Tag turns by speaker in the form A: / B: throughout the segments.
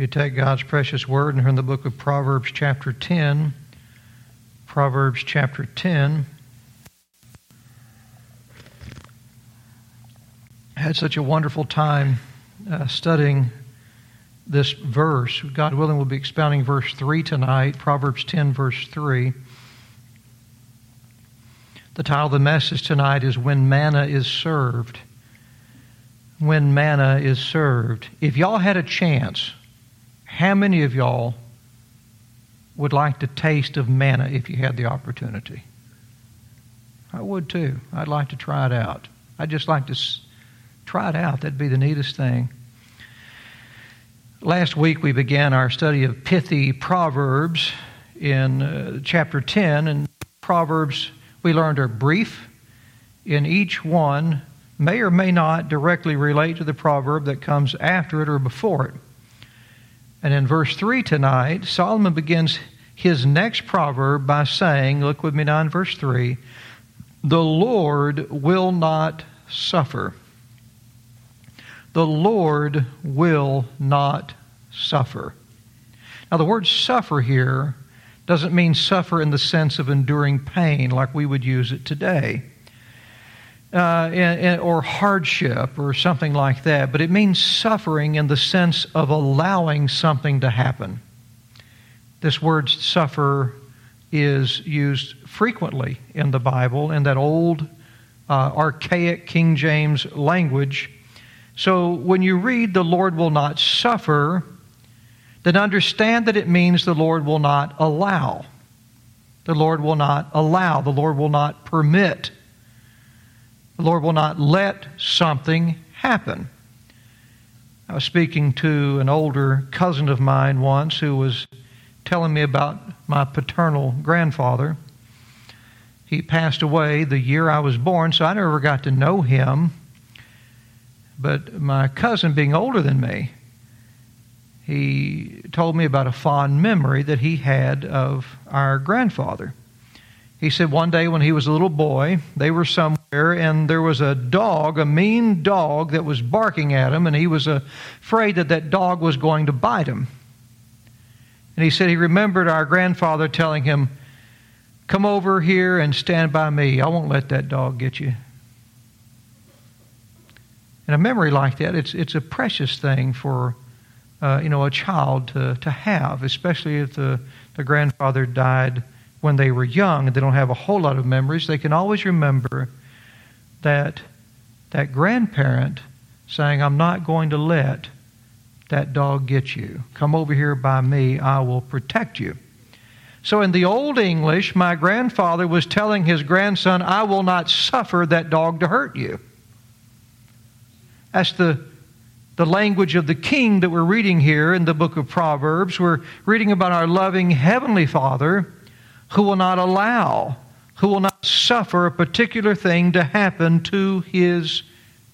A: You take God's precious word and in the book of Proverbs, chapter 10. Proverbs, chapter 10. I had such a wonderful time uh, studying this verse. God willing, we'll be expounding verse 3 tonight, Proverbs 10, verse 3. The title of the message tonight is When Manna is Served. When Manna is Served. If y'all had a chance, how many of y'all would like to taste of manna if you had the opportunity? I would too. I'd like to try it out. I'd just like to try it out. That'd be the neatest thing. Last week we began our study of pithy Proverbs in uh, chapter 10, and Proverbs we learned are brief. In each one, may or may not directly relate to the proverb that comes after it or before it. And in verse 3 tonight, Solomon begins his next proverb by saying, look with me now in verse 3 the Lord will not suffer. The Lord will not suffer. Now, the word suffer here doesn't mean suffer in the sense of enduring pain like we would use it today uh, or hardship or something like that, but it means suffering in the sense of allowing something to happen. This word suffer is used frequently in the Bible in that old, uh, archaic King James language. So when you read, the Lord will not suffer, then understand that it means the Lord will not allow. The Lord will not allow. The Lord will not permit the Lord will not let something happen. I was speaking to an older cousin of mine once who was telling me about my paternal grandfather. He passed away the year I was born, so I never got to know him. But my cousin, being older than me, he told me about a fond memory that he had of our grandfather. He said one day when he was a little boy, they were somewhere and there was a dog, a mean dog, that was barking at him, and he was afraid that that dog was going to bite him. And he said he remembered our grandfather telling him, Come over here and stand by me. I won't let that dog get you. And a memory like that, it's, it's a precious thing for uh, you know, a child to, to have, especially if the, the grandfather died when they were young and they don't have a whole lot of memories, they can always remember that that grandparent saying, I'm not going to let that dog get you. Come over here by me, I will protect you. So in the Old English, my grandfather was telling his grandson, I will not suffer that dog to hurt you. That's the, the language of the king that we're reading here in the book of Proverbs. We're reading about our loving Heavenly Father who will not allow, who will not suffer a particular thing to happen to his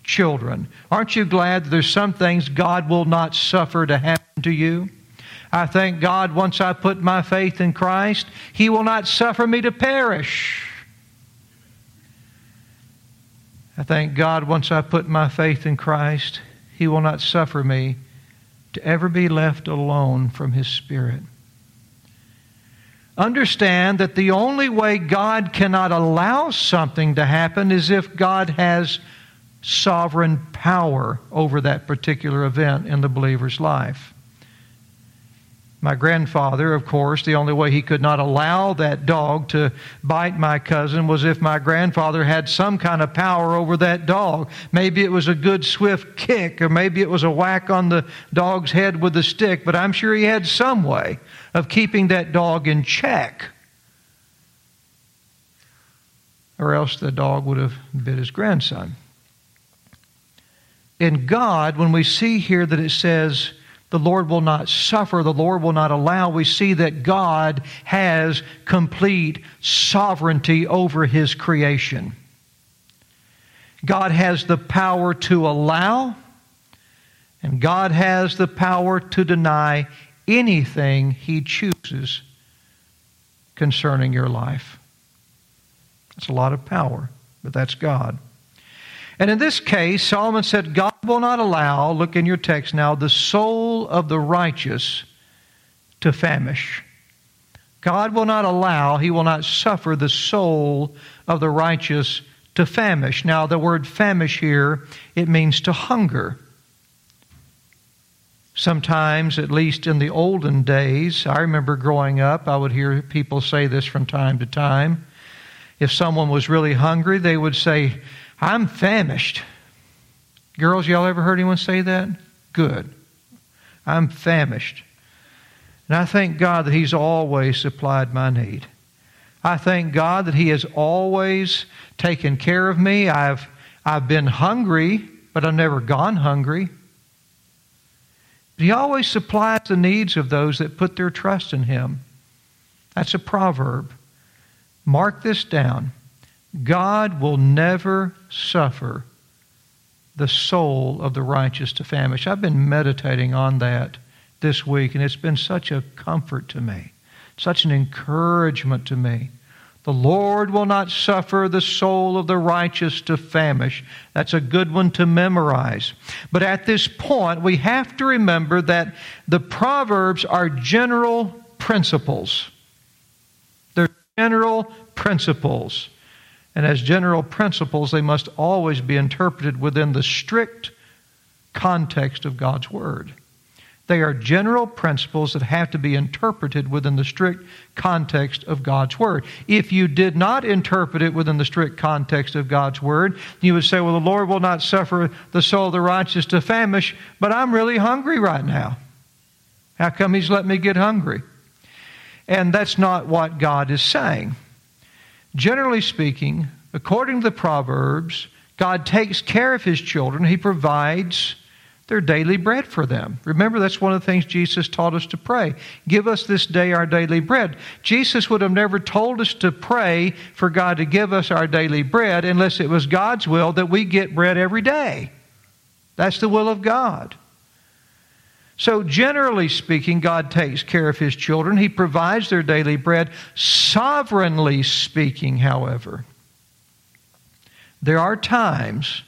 A: children. Aren't you glad that there's some things God will not suffer to happen to you? I thank God once I put my faith in Christ, He will not suffer me to perish. I thank God once I put my faith in Christ, He will not suffer me to ever be left alone from His Spirit understand that the only way God cannot allow something to happen is if God has sovereign power over that particular event in the believer's life. My grandfather, of course, the only way he could not allow that dog to bite my cousin was if my grandfather had some kind of power over that dog. Maybe it was a good swift kick, or maybe it was a whack on the dog's head with a stick, but I'm sure he had some way of keeping that dog in check. Or else the dog would have bit his grandson. In God, when we see here that it says, the Lord will not suffer, the Lord will not allow, we see that God has complete sovereignty over His creation. God has the power to allow, and God has the power to deny anything He chooses concerning your life. That's a lot of power, but that's God. And in this case, Solomon said, God will not allow, look in your text now, the soul of the righteous to famish. God will not allow, He will not suffer the soul of the righteous to famish. Now, the word famish here, it means to hunger. Sometimes, at least in the olden days, I remember growing up, I would hear people say this from time to time. If someone was really hungry, they would say, I'm famished. Girls, y'all ever heard anyone say that? Good. I'm famished. And I thank God that He's always supplied my need. I thank God that He has always taken care of me. I've, I've been hungry, but I've never gone hungry. He always supplies the needs of those that put their trust in Him. That's a proverb. Mark this down. God will never suffer the soul of the righteous to famish. I've been meditating on that this week, and it's been such a comfort to me, such an encouragement to me. The Lord will not suffer the soul of the righteous to famish. That's a good one to memorize. But at this point, we have to remember that the Proverbs are general principles. They're general principles. And as general principles, they must always be interpreted within the strict context of God's Word. They are general principles that have to be interpreted within the strict context of God's Word. If you did not interpret it within the strict context of God's Word, you would say, Well, the Lord will not suffer the soul of the righteous to famish, but I'm really hungry right now. How come He's let me get hungry? And that's not what God is saying. Generally speaking, according to the Proverbs, God takes care of His children, He provides their daily bread for them. Remember, that's one of the things Jesus taught us to pray. Give us this day our daily bread. Jesus would have never told us to pray for God to give us our daily bread unless it was God's will that we get bread every day. That's the will of God. So, generally speaking, God takes care of His children. He provides their daily bread. Sovereignly speaking, however, there are times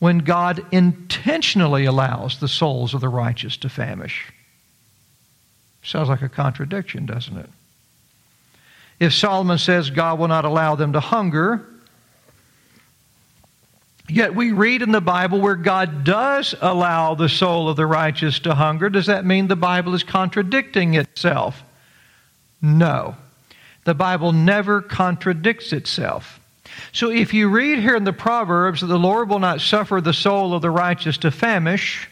A: when God intentionally allows the souls of the righteous to famish. Sounds like a contradiction, doesn't it? If Solomon says God will not allow them to hunger, yet we read in the Bible where God does allow the soul of the righteous to hunger, does that mean the Bible is contradicting itself? No. The Bible never contradicts itself. So if you read here in the Proverbs that the Lord will not suffer the soul of the righteous to famish,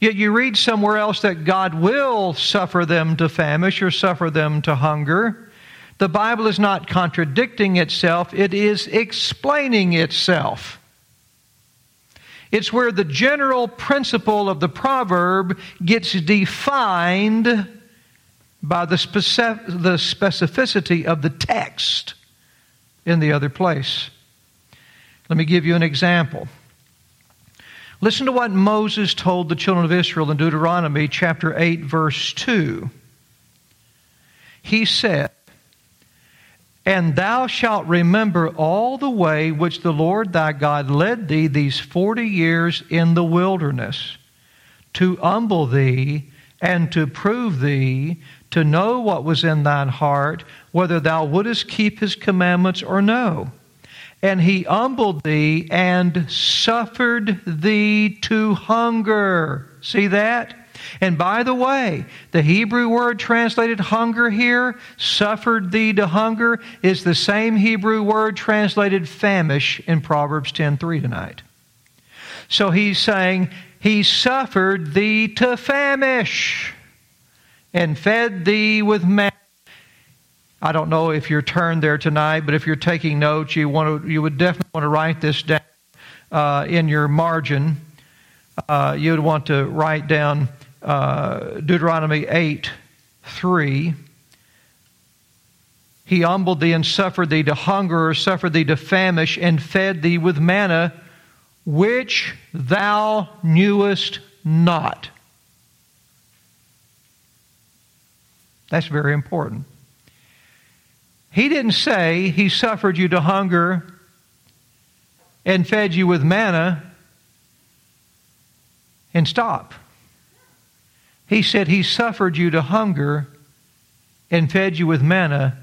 A: yet you read somewhere else that God will suffer them to famish or suffer them to hunger, the Bible is not contradicting itself, it is explaining itself. It's where the general principle of the proverb gets defined by the, specific, the specificity of the text in the other place. Let me give you an example. Listen to what Moses told the children of Israel in Deuteronomy chapter 8, verse 2. He said, And thou shalt remember all the way which the Lord thy God led thee these forty years in the wilderness, to humble thee and to prove thee, to know what was in thine heart, whether thou wouldest keep his commandments or no. And he humbled thee and suffered thee to hunger. See that? And by the way, the Hebrew word translated hunger here, suffered thee to hunger, is the same Hebrew word translated famish in Proverbs 10:3 tonight. So he's saying, He suffered thee to famish and fed thee with manna I don't know if you're turned there tonight, but if you're taking notes, you, want to, you would definitely want to write this down uh, in your margin. Uh, you would want to write down uh, Deuteronomy 8 3. He humbled thee and suffered thee to hunger, or suffered thee to famish, and fed thee with manna, which thou knewest not. That's very important. He didn't say he suffered you to hunger and fed you with manna and stop. He said he suffered you to hunger and fed you with manna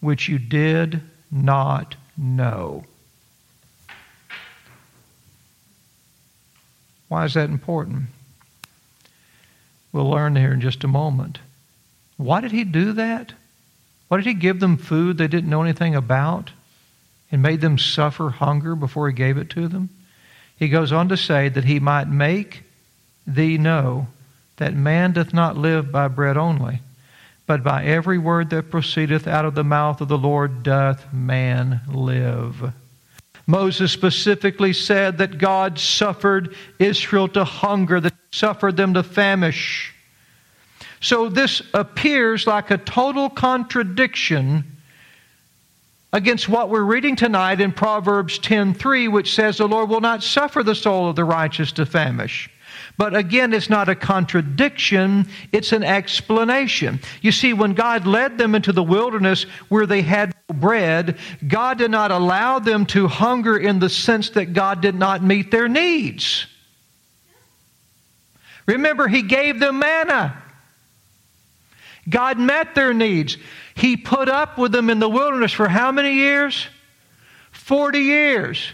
A: which you did not know. Why is that important? We'll learn here in just a moment. Why did he do that? Why did he give them food they didn't know anything about and made them suffer hunger before he gave it to them? He goes on to say that he might make thee know that man doth not live by bread only, but by every word that proceedeth out of the mouth of the Lord doth man live. Moses specifically said that God suffered Israel to hunger, that suffered them to famish. So this appears like a total contradiction against what we're reading tonight in Proverbs 10:3 which says the Lord will not suffer the soul of the righteous to famish. But again, it's not a contradiction, it's an explanation. You see, when God led them into the wilderness where they had no bread, God did not allow them to hunger in the sense that God did not meet their needs. Remember, He gave them manna. God met their needs. He put up with them in the wilderness for how many years? 40 years.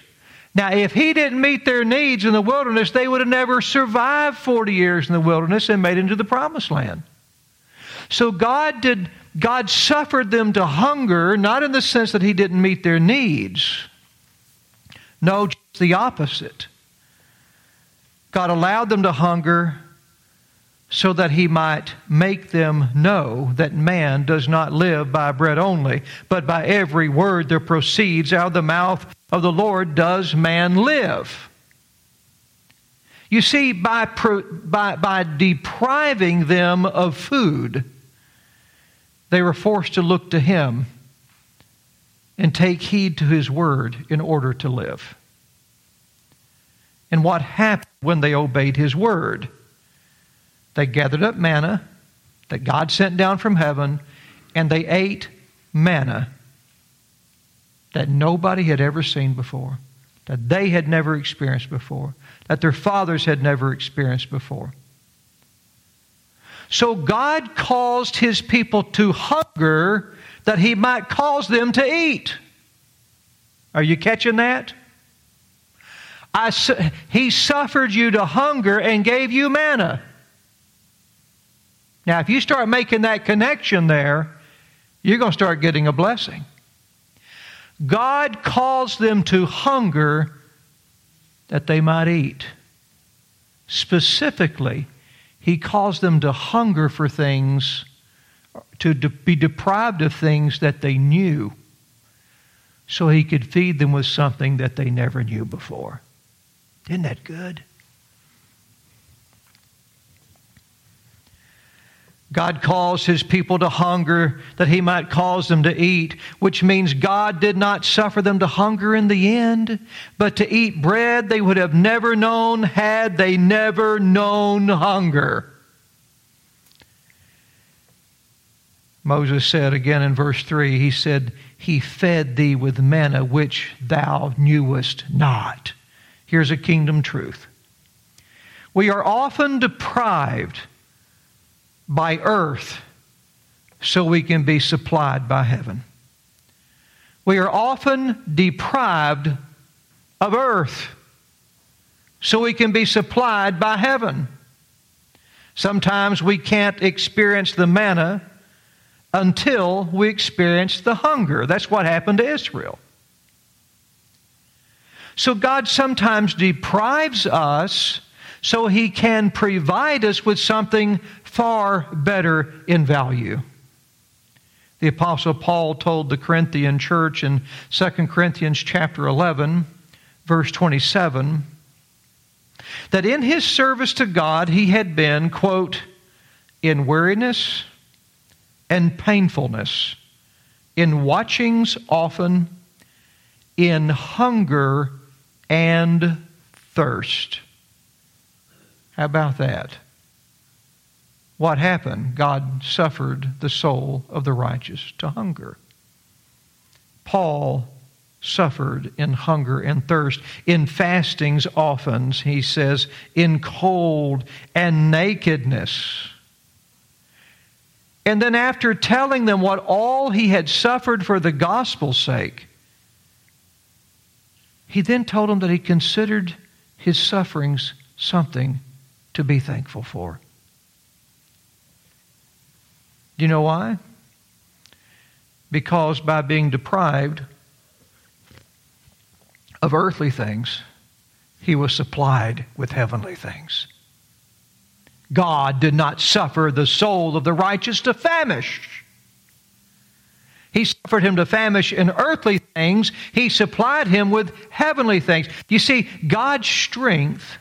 A: Now, if he didn't meet their needs in the wilderness, they would have never survived 40 years in the wilderness and made into the promised land. So God did God suffered them to hunger, not in the sense that he didn't meet their needs. No, just the opposite. God allowed them to hunger so that he might make them know that man does not live by bread only, but by every word that proceeds out of the mouth of the Lord does man live. You see, by, by, by depriving them of food, they were forced to look to him and take heed to his word in order to live. And what happened when they obeyed his word? They gathered up manna that God sent down from heaven, and they ate manna that nobody had ever seen before, that they had never experienced before, that their fathers had never experienced before. So God caused his people to hunger that he might cause them to eat. Are you catching that? I, he suffered you to hunger and gave you manna. Now, if you start making that connection there, you're going to start getting a blessing. God caused them to hunger that they might eat. Specifically, He caused them to hunger for things, to be deprived of things that they knew, so He could feed them with something that they never knew before. Isn't that good? God calls his people to hunger that he might cause them to eat, which means God did not suffer them to hunger in the end, but to eat bread they would have never known had they never known hunger. Moses said again in verse 3, he said, He fed thee with manna which thou knewest not. Here's a kingdom truth. We are often deprived by earth so we can be supplied by heaven. We are often deprived of earth so we can be supplied by heaven. Sometimes we can't experience the manna until we experience the hunger. That's what happened to Israel. So God sometimes deprives us so he can provide us with something far better in value. The apostle Paul told the Corinthian church in 2 Corinthians chapter 11 verse 27 that in his service to God he had been quote in weariness and painfulness in watchings often in hunger and thirst how about that what happened? God suffered the soul of the righteous to hunger. Paul suffered in hunger and thirst, in fastings often, he says, in cold and nakedness. And then, after telling them what all he had suffered for the gospel's sake, he then told them that he considered his sufferings something to be thankful for. Do you know why? Because by being deprived of earthly things, he was supplied with heavenly things. God did not suffer the soul of the righteous to famish. He suffered him to famish in earthly things. He supplied him with heavenly things. You see, God's strength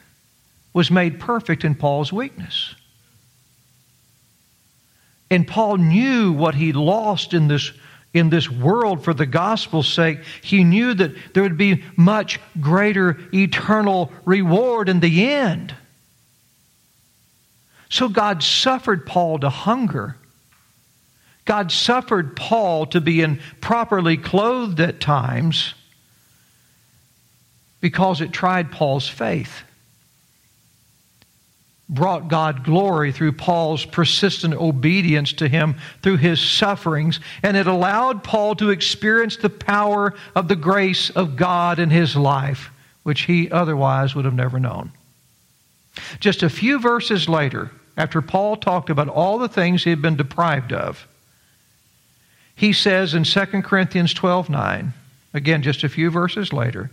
A: was made perfect in Paul's weakness. And Paul knew what he lost in this in this world for the gospel's sake, he knew that there would be much greater eternal reward in the end. So God suffered Paul to hunger. God suffered Paul to be improperly clothed at times because it tried Paul's faith brought God glory through Paul's persistent obedience to him through his sufferings, and it allowed Paul to experience the power of the grace of God in his life, which he otherwise would have never known. Just a few verses later, after Paul talked about all the things he had been deprived of, he says in 2 Corinthians 12 9, again, just a few verses later,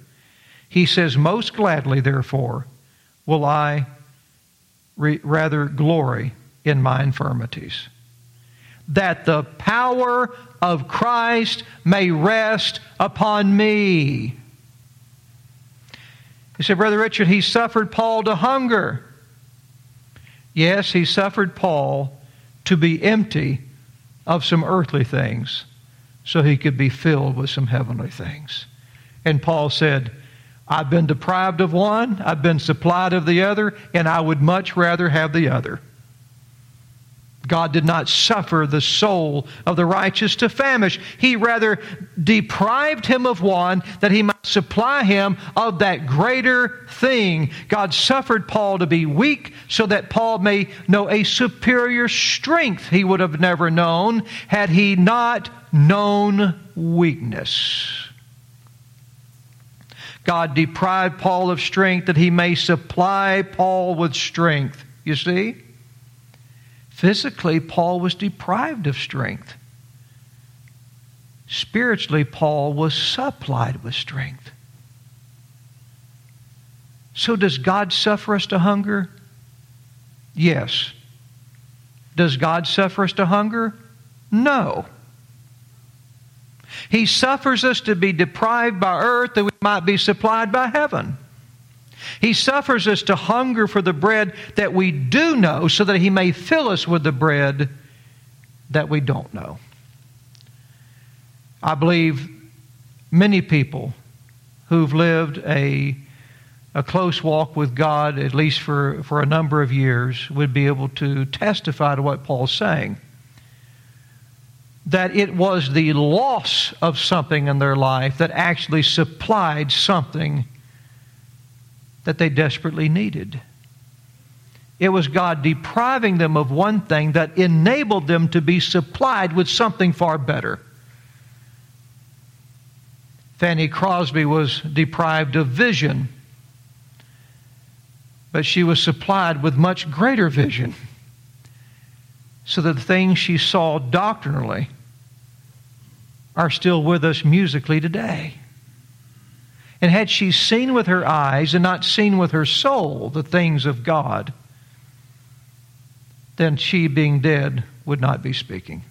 A: he says, Most gladly, therefore, will I re- rather glory in my infirmities, that the power of Christ may rest upon me. He said, Brother Richard, he suffered Paul to hunger. Yes, he suffered Paul to be empty of some earthly things so he could be filled with some heavenly things. And Paul said, I've been deprived of one, I've been supplied of the other, and I would much rather have the other. God did not suffer the soul of the righteous to famish. He rather deprived him of one that he might supply him of that greater thing. God suffered Paul to be weak so that Paul may know a superior strength he would have never known had he not known weakness. God deprived Paul of strength that he may supply Paul with strength. You see? Physically, Paul was deprived of strength. Spiritually, Paul was supplied with strength. So, does God suffer us to hunger? Yes. Does God suffer us to hunger? No. He suffers us to be deprived by earth that we might be supplied by heaven. He suffers us to hunger for the bread that we do know so that He may fill us with the bread that we don't know. I believe many people who've lived a, a close walk with God, at least for, for a number of years, would be able to testify to what Paul's saying that it was the loss of something in their life that actually supplied something that they desperately needed. It was God depriving them of one thing that enabled them to be supplied with something far better. Fanny Crosby was deprived of vision, but she was supplied with much greater vision so that the things she saw doctrinally are still with us musically today. And had she seen with her eyes and not seen with her soul the things of God, then she, being dead, would not be speaking.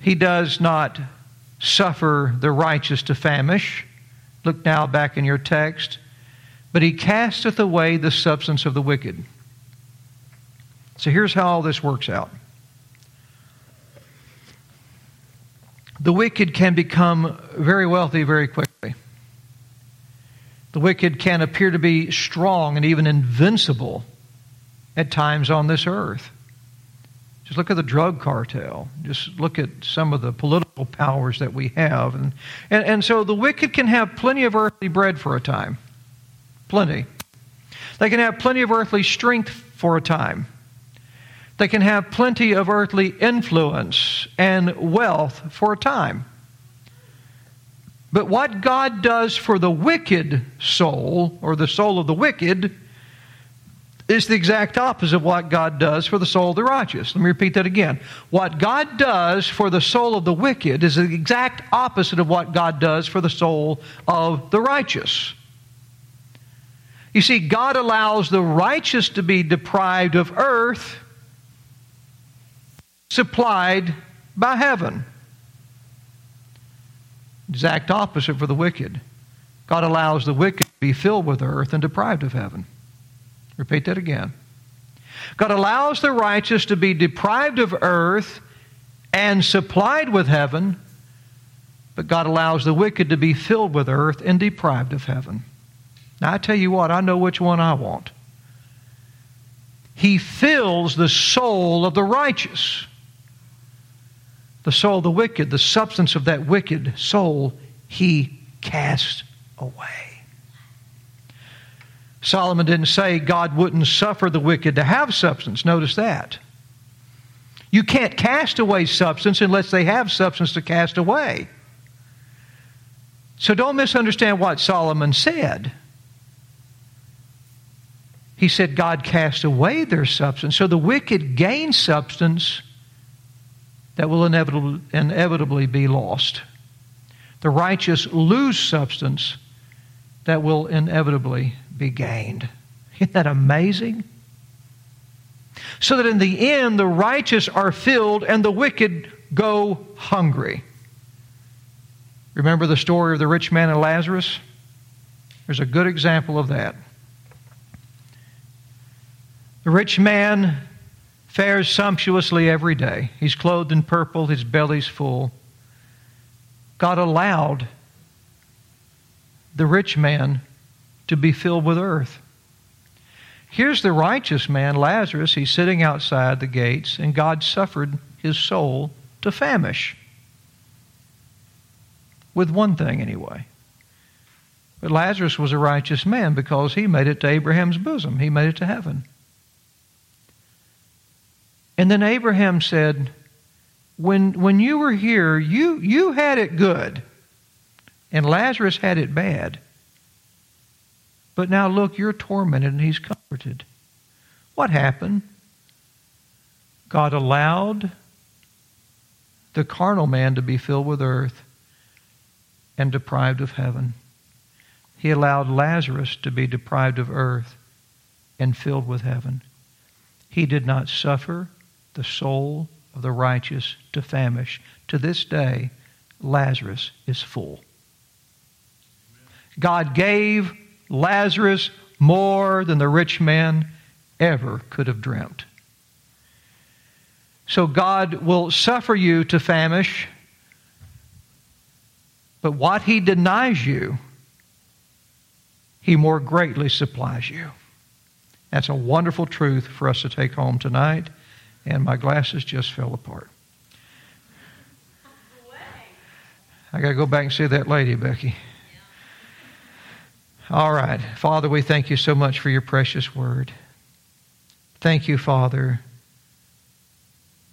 A: He does not suffer the righteous to famish. Look now back in your text. But he casteth away the substance of the wicked. So here's how all this works out. The wicked can become very wealthy very quickly. The wicked can appear to be strong and even invincible at times on this earth. Just look at the drug cartel. Just look at some of the political powers that we have. And, and, and so the wicked can have plenty of earthly bread for a time. Plenty. They can have plenty of earthly strength for a time. They can have plenty of earthly influence and wealth for a time. But what God does for the wicked soul, or the soul of the wicked, is the exact opposite of what God does for the soul of the righteous. Let me repeat that again. What God does for the soul of the wicked is the exact opposite of what God does for the soul of the righteous. You see, God allows the righteous to be deprived of earth supplied by heaven. Exact opposite for the wicked. God allows the wicked to be filled with earth and deprived of heaven. Repeat that again. God allows the righteous to be deprived of earth and supplied with heaven, but God allows the wicked to be filled with earth and deprived of heaven. Now, I tell you what, I know which one I want. He fills the soul of the righteous. The soul of the wicked, the substance of that wicked soul, he casts away. Solomon didn't say God wouldn't suffer the wicked to have substance. Notice that. You can't cast away substance unless they have substance to cast away. So don't misunderstand what Solomon said. He said God cast away their substance. So the wicked gain substance that will inevitably, be lost. The righteous lose substance that will inevitably be gained. Isn't that amazing? So that in the end, the righteous are filled and the wicked go hungry. Remember the story of the rich man and Lazarus? There's a good example of that. The rich man fares sumptuously every day. He's clothed in purple, his belly's full. God allowed the rich man to be filled with earth. Here's the righteous man, Lazarus. He's sitting outside the gates, and God suffered his soul to famish. With one thing, anyway. But Lazarus was a righteous man because he made it to Abraham's bosom, he made it to heaven. And then Abraham said, when, when you were here, you, you had it good, and Lazarus had it bad. But now look, you're tormented and he's comforted. What happened? God allowed the carnal man to be filled with earth and deprived of heaven. He allowed Lazarus to be deprived of earth and filled with heaven. He did not suffer the soul of the righteous to famish. To this day, Lazarus is full. God gave Lazarus more than the rich man ever could have dreamt. So God will suffer you to famish, but what He denies you, He more greatly supplies you. That's a wonderful truth for us to take home tonight and my glasses just fell apart. I got to go back and see that lady, Becky. All right. Father, we thank you so much for your precious word. Thank you, Father,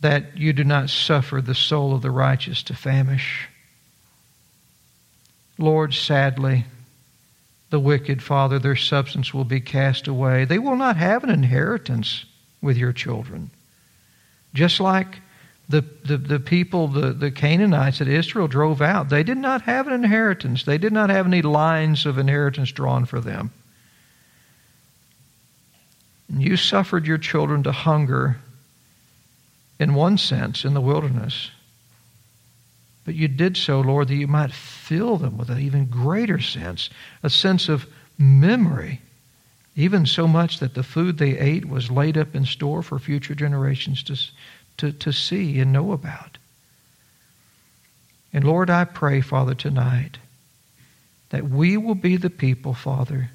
A: that you do not suffer the soul of the righteous to famish. Lord, sadly, the wicked, Father, their substance will be cast away. They will not have an inheritance with your children. Just like the, the, the people, the, the Canaanites that Israel drove out, they did not have an inheritance. They did not have any lines of inheritance drawn for them. And you suffered your children to hunger, in one sense, in the wilderness. But you did so, Lord, that you might fill them with an even greater sense, a sense of memory even so much that the food they ate was laid up in store for future generations to, to, to see and know about. And Lord, I pray, Father, tonight that we will be the people, Father,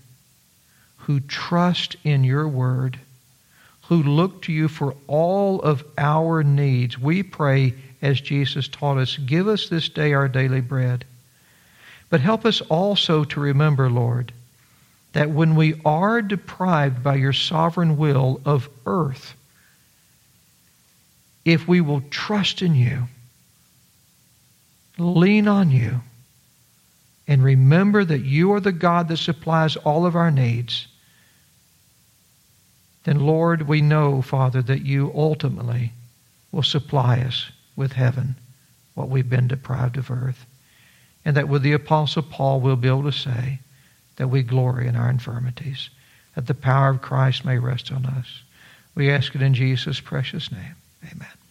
A: who trust in your word, who look to you for all of our needs. We pray, as Jesus taught us, give us this day our daily bread. But help us also to remember, Lord, that when we are deprived by your sovereign will of earth, if we will trust in you, lean on you, and remember that you are the God that supplies all of our needs, then, Lord, we know, Father, that you ultimately will supply us with heaven what we've been deprived of earth. And that with the Apostle Paul, we'll be able to say that we glory in our infirmities, that the power of Christ may rest on us. We ask it in Jesus' precious name. Amen.